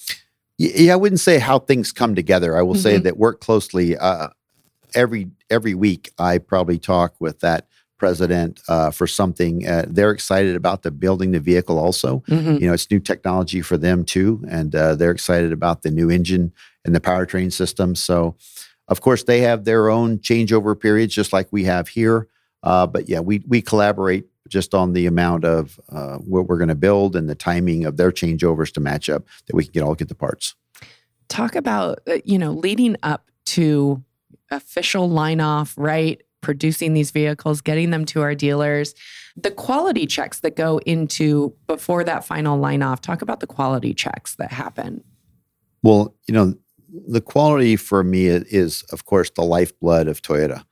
Speaker 8: Yeah, I wouldn't say how things come together. I will say
Speaker 5: Mhm.
Speaker 8: that work closely. Uh, every every week, I probably talk with that president uh, for something. Uh, they're excited about the building the vehicle. Also,
Speaker 5: Mm-hmm.
Speaker 8: you know, it's new technology for them too, and uh, they're excited about the new engine and the powertrain system. So, of course, they have their own changeover periods, just like we have here. Uh, but yeah, we we collaborate just on the amount of uh, what we're going to build and the timing of their changeovers to match up that we can get all get the parts.
Speaker 5: Talk about, uh, you know, leading up to official line off, right? Producing these vehicles, getting them to our dealers, the quality checks that go into before that final line off. Talk about the quality checks that happen.
Speaker 8: Well, you know, the quality for me is, of course, the lifeblood of Toyota.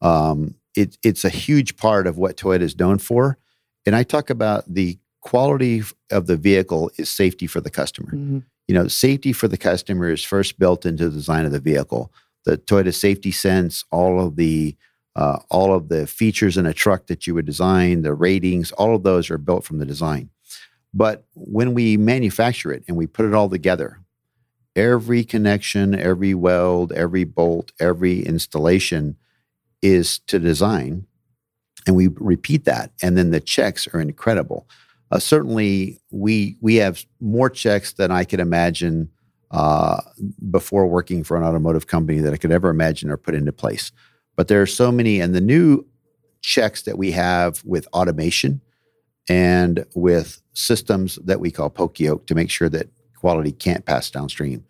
Speaker 8: Um, it, it's a huge part of what Toyota is known for. And I talk about the quality of the vehicle is safety for the customer.
Speaker 5: Mhm.
Speaker 8: You know, safety for the customer is first built into the design of the vehicle. The Toyota Safety Sense, all of the uh, all of the features in a truck that you would design, the ratings, all of those are built from the design. But when we manufacture it and we put it all together, every connection, every weld, every bolt, every installation is to design. And we repeat that. And then the checks are incredible. Uh, certainly, we we have more checks than I could imagine uh, before working for an automotive company that I could ever imagine or put into place. But there are so many, and the new checks that we have with automation and with systems that we call Poka-yoke to make sure that quality can't pass downstream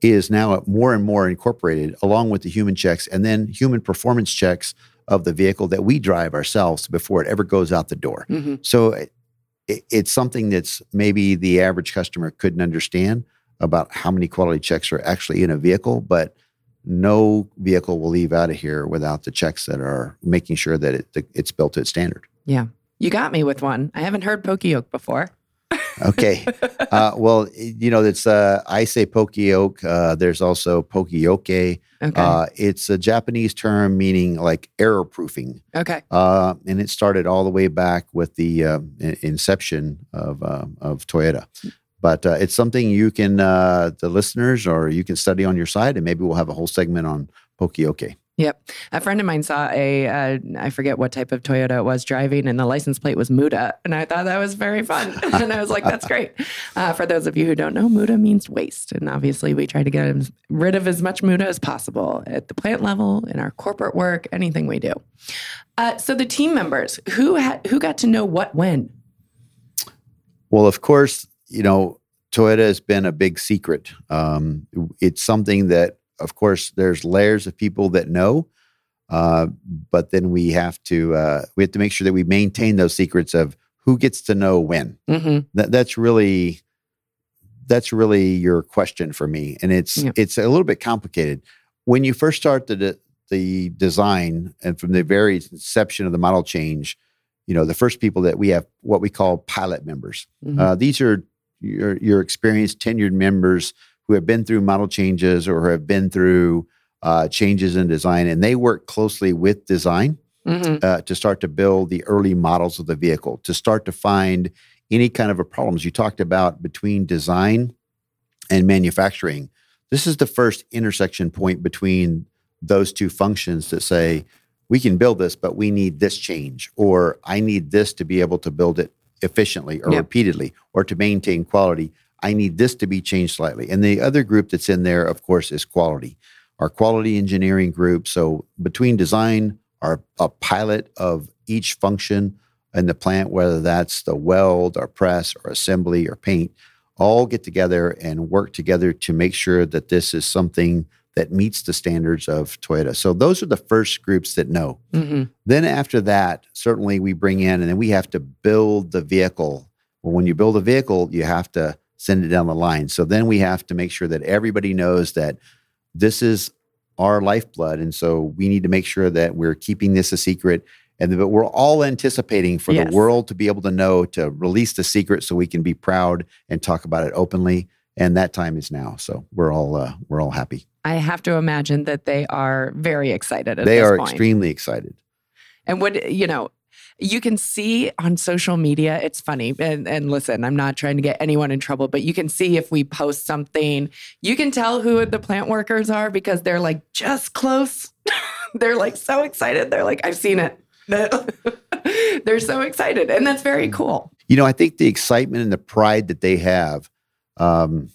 Speaker 8: is now more and more incorporated along with the human checks and then human performance checks of the vehicle that we drive ourselves before it ever goes out the door.
Speaker 5: Mhm.
Speaker 8: So it- it's something that's maybe the average customer couldn't understand about how many quality checks are actually in a vehicle, but no vehicle will leave out of here without the checks that are making sure that it, it's built to its standard.
Speaker 5: Yeah. You got me with one. I haven't heard Poka-yoke before.
Speaker 8: Okay. uh, well, you know, it's uh, I say poka-yoke. Uh, there's also poka-yoke.
Speaker 5: Okay.
Speaker 8: Uh, it's a Japanese term meaning like error proofing.
Speaker 5: okay.
Speaker 8: Uh, and it started all the way back with the uh, inception of uh, of Toyota. But uh, it's something you can uh, the listeners or you can study on your side, and maybe we'll have a whole segment on poka-yoke.
Speaker 5: Yep. A friend of mine saw a, uh, I forget what type of Toyota it was driving, and the license plate was Muda. And I thought that was very fun. and I was like, that's great. Uh, for those of you who don't know, Muda means waste. And obviously, we try to get rid of as much Muda as possible at the plant level, in our corporate work, anything we do. Uh, so the team members, who, ha- who got to know what when?
Speaker 8: Well, of course, you know, Toyota has been a big secret. Um, it's something that, of course, there's layers of people that know, uh, but then we have to uh, we have to make sure that we maintain those secrets of who gets to know when.
Speaker 5: Mm-hmm.
Speaker 8: That, that's really that's really your question for me, and it's
Speaker 5: Yeah.
Speaker 8: it's a little bit complicated. When you first start the de- the design, and from the very inception of the model change, you know, the first people that we have what we call pilot members.
Speaker 5: Mhm.
Speaker 8: Uh, these are your, your experienced, tenured members who have been through model changes or have been through uh, changes in design, and they work closely with design
Speaker 5: Mhm.
Speaker 8: uh, to start to build the early models of the vehicle, to start to find any kind of a problems you talked about between design and manufacturing. This is the first intersection point between those two functions that say, we can build this, but we need this change, or I need this to be able to build it efficiently or
Speaker 5: Yep.
Speaker 8: repeatedly, or to maintain quality. I need this to be changed slightly. And the other group that's in there, of course, is quality, our quality engineering group. So between design, our a pilot of each function in the plant, whether that's the weld or press or assembly or paint, all get together and work together to make sure that this is something that meets the standards of Toyota. So those are the first groups that know.
Speaker 5: Mhm.
Speaker 8: Then after that, certainly we bring in and then we have to build the vehicle. Well, when you build a vehicle, you have to send it down the line. So then we have to make sure that everybody knows that this is our lifeblood. And so we need to make sure that we're keeping this a secret. And but we're all anticipating for
Speaker 5: Yes.
Speaker 8: the world to be able to know to release the secret so we can be proud and talk about it openly. And that time is now. So we're all uh, we're all happy.
Speaker 5: I have to imagine that they are very excited at
Speaker 8: they are
Speaker 5: point.
Speaker 8: extremely excited.
Speaker 5: And what you know, you can see on social media, it's funny. And and listen, I'm not trying to get anyone in trouble, but you can see if we post something, you can tell who the plant workers are because they're like just close. they're like so excited. They're like, I've seen it. they're so excited. And that's very cool.
Speaker 8: You know, I think the excitement and the pride that they have. Um,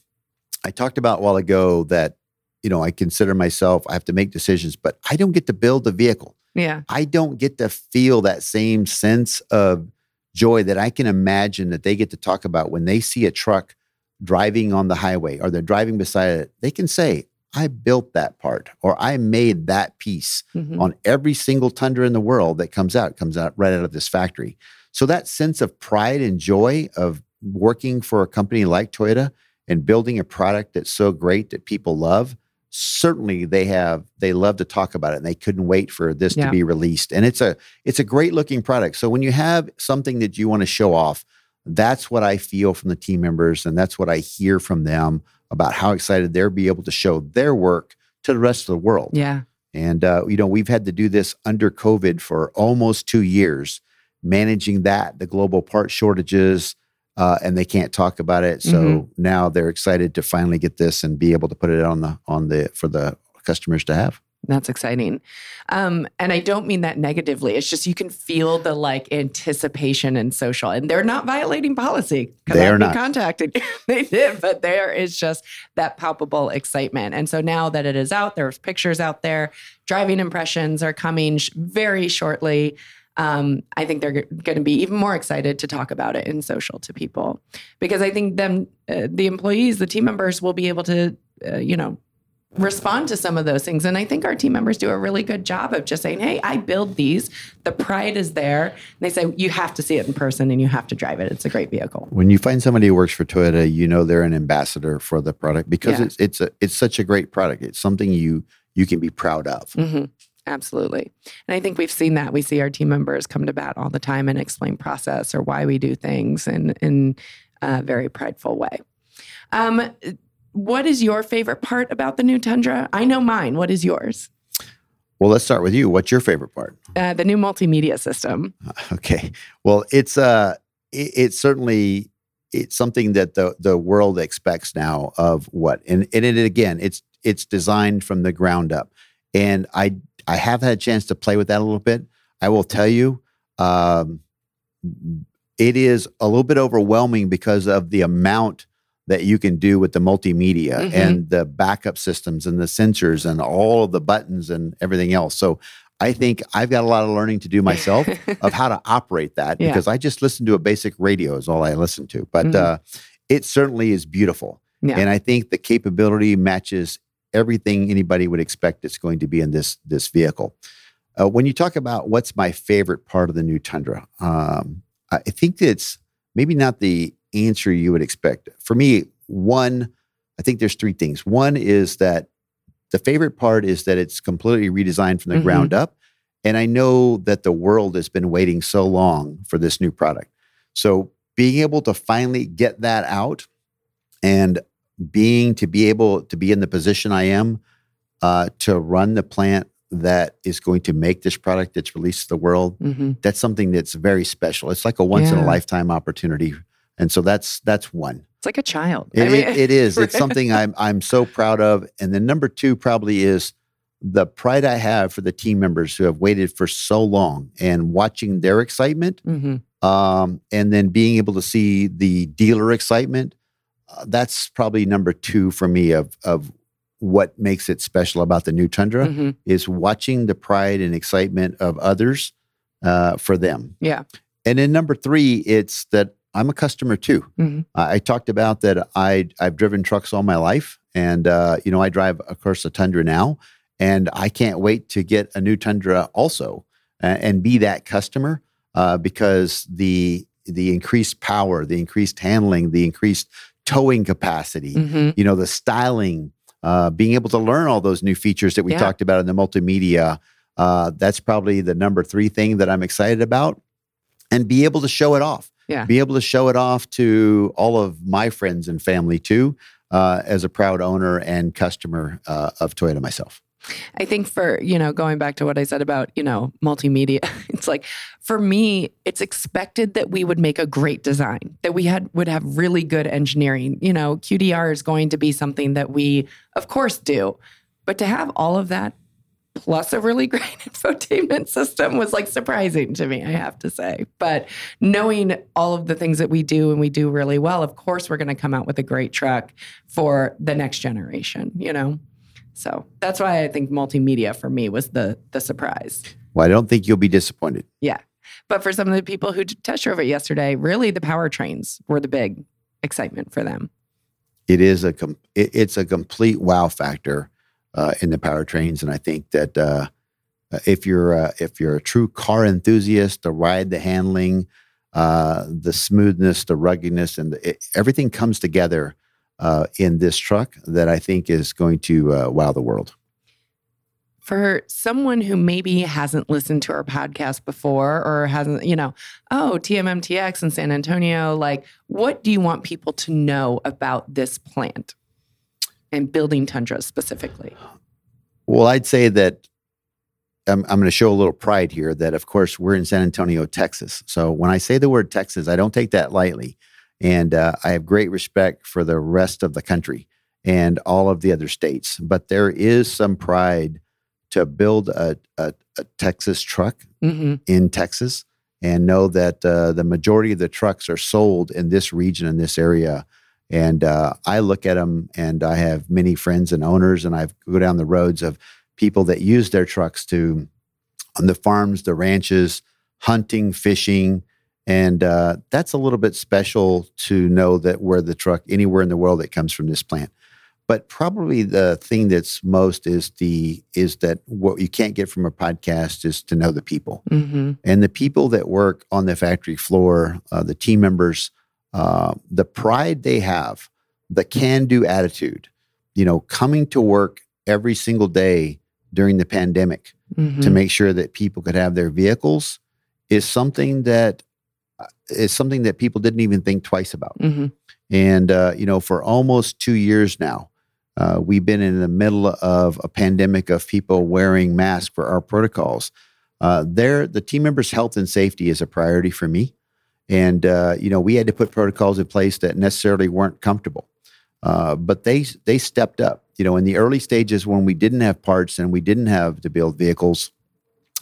Speaker 8: I talked about a while ago that, you know, I consider myself, I have to make decisions, but I don't get to build the vehicle.
Speaker 5: Yeah.
Speaker 8: I don't get to feel that same sense of joy that I can imagine that they get to talk about when they see a truck driving on the highway or they're driving beside it. They can say, I built that part or I made that piece
Speaker 5: Mhm.
Speaker 8: on every single Tundra in the world that comes out, comes out right out of this factory. So that sense of pride and joy of working for a company like Toyota and building a product that's so great that people love, certainly they have they love to talk about it and they couldn't wait for this
Speaker 5: Yeah.
Speaker 8: to be released. And it's a it's a great looking product. So when you have something that you want to show off, that's what I feel from the team members, and that's what I hear from them about how excited they'll be able to show their work to the rest of the world.
Speaker 5: Yeah.
Speaker 8: And uh, you know, we've had to do this under COVID for almost two years, managing that, the global part shortages, uh, and they can't talk about it. So
Speaker 5: Mhm.
Speaker 8: now they're excited to finally get this and be able to put it on the on the for the customers to have.
Speaker 5: That's exciting. Um, and I don't mean that negatively. It's just you can feel the like anticipation and social, and they're not violating policy. 'cause
Speaker 8: They
Speaker 5: I'd
Speaker 8: are
Speaker 5: be
Speaker 8: not.
Speaker 5: contacted. they did, but there is just that palpable excitement. And so now that it is out, there's pictures out there. Driving impressions are coming sh- very shortly. Um, I think they're going to be even more excited to talk about it in social to people because I think them, uh, the employees, the team members will be able to, uh, you know, respond to some of those things. And I think our team members do a really good job of just saying, hey, I build these. The pride is there. And they say, you have to see it in person and you have to drive it. It's a great vehicle.
Speaker 8: When you find somebody who works for Toyota, you know they're an ambassador for the product because
Speaker 5: Yeah.
Speaker 8: it's it's a it's such a great product. It's something you you can be proud of.
Speaker 5: hmm Absolutely. And I think we've seen that. We see our team members come to bat all the time and explain process or why we do things in, in a very prideful way. Um, what is your favorite part about the new Tundra? I know mine. What is yours?
Speaker 8: Well, let's start with you. What's your favorite part?
Speaker 5: Uh, the new multimedia system.
Speaker 8: Okay. Well, it's uh it, it's certainly it's something that the the world expects now of what and and it again it's it's designed from the ground up and I I have had a chance to play with that a little bit. I will tell you, um, it is a little bit overwhelming because of the amount that you can do with the multimedia
Speaker 5: Mhm.
Speaker 8: and the backup systems and the sensors and all of the buttons and everything else. So I think I've got a lot of learning to do myself of how to operate that
Speaker 5: Yeah.
Speaker 8: because I just listen to a basic radio is all I listen to. But
Speaker 5: Mhm.
Speaker 8: uh, it certainly is beautiful,
Speaker 5: Yeah.
Speaker 8: and I think the capability matches everything anybody would expect it's going to be in this this vehicle. Uh, when you talk about what's my favorite part of the new Tundra, um, I think it's maybe not the answer you would expect. For me, one, I think there's three things. One is that the favorite part is that it's completely redesigned from the
Speaker 5: Mhm.
Speaker 8: ground up. And I know that the world has been waiting so long for this new product. So being able to finally get that out and being to be able to be in the position I am uh, to run the plant that is going to make this product that's released to the world,
Speaker 5: hmm
Speaker 8: that's something that's very special. It's like a once-in-a-lifetime opportunity. And so that's that's one.
Speaker 5: It's like a child.
Speaker 8: It,
Speaker 5: I mean,
Speaker 8: it- it is. It's something I'm I'm so proud of. And then number two probably is the pride I have for the team members who have waited for so long and watching their excitement,
Speaker 5: Mhm.
Speaker 8: um, and then being able to see the dealer excitement. That's probably number two for me of of what makes it special about the new Tundra
Speaker 5: Mhm.
Speaker 8: is watching the pride and excitement of others uh, for them.
Speaker 5: Yeah.
Speaker 8: And then number three, it's that I'm a customer too.
Speaker 5: Mhm.
Speaker 8: I I talked about that I I've driven trucks all my life, and uh, you know I drive of course a Tundra now, and I can't wait to get a new Tundra also and be that customer uh, because the the increased power, the increased handling, the increased towing capacity,
Speaker 5: Mhm.
Speaker 8: you know the styling, uh, being able to learn all those new features that we
Speaker 5: Yeah.
Speaker 8: talked about in the multimedia. Uh, that's probably the number three thing that I'm excited about, and be able to show it off
Speaker 5: Yeah.
Speaker 8: be able to show it off to all of my friends and family too, uh, as a proud owner and customer uh, of Toyota myself.
Speaker 5: I think for, you know, going back to what I said about, you know, multimedia, it's like for me, it's expected that we would make a great design, that we had would have really good engineering. You know, QDR is going to be something that we of course do. But to have all of that plus a really great infotainment system was like surprising to me, I have to say. But knowing all of the things that we do and we do really well, of course we're going to come out with a great truck for the next generation, you know. So that's why I think multimedia for me was the the surprise.
Speaker 8: Well, I don't think you'll be disappointed.
Speaker 5: Yeah. But for some of the people who test drove it yesterday, really the powertrains were the big excitement for them.
Speaker 8: It is a com- it, it's a complete wow factor uh, in the powertrains, and I think that uh, if you're uh, if you're a true car enthusiast, the ride, the handling, uh, the smoothness, the ruggedness, and the, it, everything comes together uh, in this truck that I think is going to uh, wow the world.
Speaker 5: For someone who maybe hasn't listened to our podcast before or hasn't, you know, oh, TMMTX in San Antonio, like what do you want people to know about this plant and building Tundra specifically?
Speaker 8: Well, I'd say that I'm, I'm going to show a little pride here that, of course, we're in San Antonio, Texas. So when I say the word Texas, I don't take that lightly. And uh, I have great respect for the rest of the country and all of the other states. But there is some pride to build a, a, a Texas truck
Speaker 5: Mm-hmm.
Speaker 8: in Texas and know that uh, the majority of the trucks are sold in this region, in this area. And uh, I look at them and I have many friends and owners, and I go down the roads of people that use their trucks to on the farms, the ranches, hunting, fishing. And uh, that's a little bit special to know that where the truck, anywhere in the world that comes from this plant. But probably the thing that's most is the is that what you can't get from a podcast is to know the people
Speaker 5: Mm-hmm.
Speaker 8: and the people that work on the factory floor, uh, the team members, uh, the pride they have, the can do attitude, you know, coming to work every single day during the pandemic
Speaker 5: Mm-hmm.
Speaker 8: to make sure that people could have their vehicles is something that is something that people didn't even think twice about.
Speaker 5: Mm-hmm.
Speaker 8: And, uh, you know, for almost two years now, uh, we've been in the middle of a pandemic of people wearing masks for our protocols. Uh, there, the team members' health and safety is a priority for me. And, uh, you know, we had to put protocols in place that necessarily weren't comfortable. Uh, but they they stepped up. You know, in the early stages when we didn't have parts and we didn't have to build vehicles,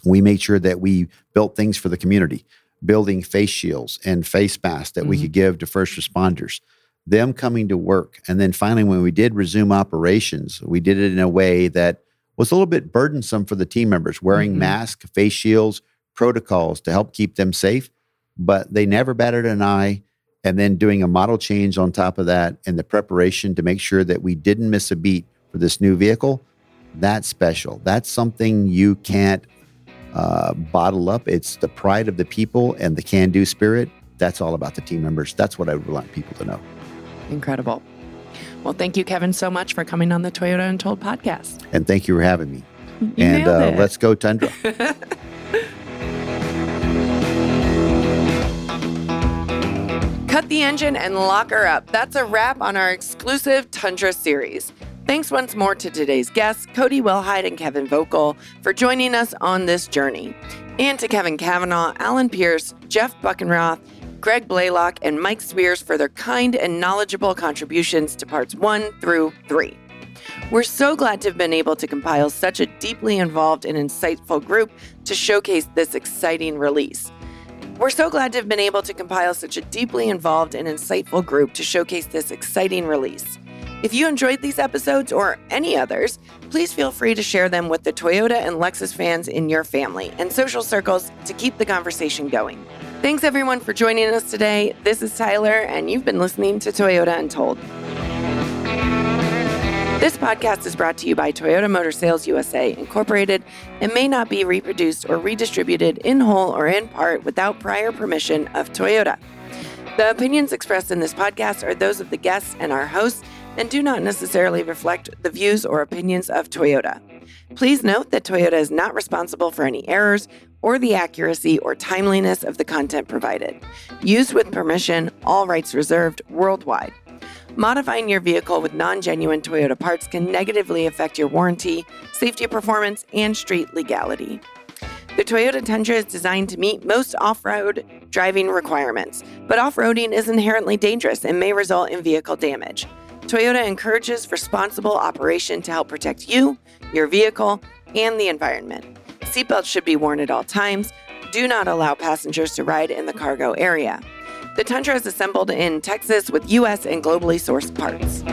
Speaker 8: we made sure that we built things for the community, building face shields and face masks that we
Speaker 5: Mhm.
Speaker 8: could give to first responders. Them coming to work, and then finally, when we did resume operations, we did it in a way that was a little bit burdensome for the team members, wearing
Speaker 5: Mhm.
Speaker 8: masks, face shields, protocols to help keep them safe. But they never batted an eye and then doing a model change on top of that and the preparation to make sure that we didn't miss a beat for this new vehicle that's special that's something you can't uh, bottle up it's the pride of the people and the can-do spirit that's all about the team members that's what i would want people to know
Speaker 5: Incredible. Well, thank you, Kevin, so much for coming on the Toyota Untold podcast.
Speaker 8: and thank you for having me
Speaker 5: You
Speaker 8: and uh, let's go tundra
Speaker 5: Cut the engine and lock her up. That's a wrap on our exclusive Tundra series. Thanks once more to today's guests, Cody Wilhide and Kevin Voelkel, for joining us on this journey. And to Kevin Kavanaugh, Alan Pierce, Jeff Buckenroth, Greg Blaylock, and Mike Sweers for their kind and knowledgeable contributions to parts one through three. We're so glad to have been able to compile such a deeply involved and insightful group to showcase this exciting release. We're so glad to have been able to compile such a deeply involved and insightful group to showcase this exciting release. If you enjoyed these episodes or any others, please feel free to share them with the Toyota and Lexus fans in your family and social circles to keep the conversation going. Thanks everyone for joining us today. This is Tyler, and you've been listening to Toyota Untold. This podcast is brought to you by Toyota Motor Sales USA Incorporated and may not be reproduced or redistributed in whole or in part without prior permission of Toyota. The opinions expressed in this podcast are those of the guests and our hosts and do not necessarily reflect the views or opinions of Toyota. Please note that Toyota is not responsible for any errors or the accuracy or timeliness of the content provided. Used with permission, all rights reserved worldwide. Modifying your vehicle with non genuine Toyota parts can negatively affect your warranty, safety performance, and street legality. The Toyota Tundra is designed to meet most off road driving requirements, but off roading is inherently dangerous and may result in vehicle damage. Toyota encourages responsible operation to help protect you, your vehicle, and the environment. Seatbelts should be worn at all times. Do not allow passengers to ride in the cargo area. The Tundra is assembled in Texas with U.S. and globally sourced parts.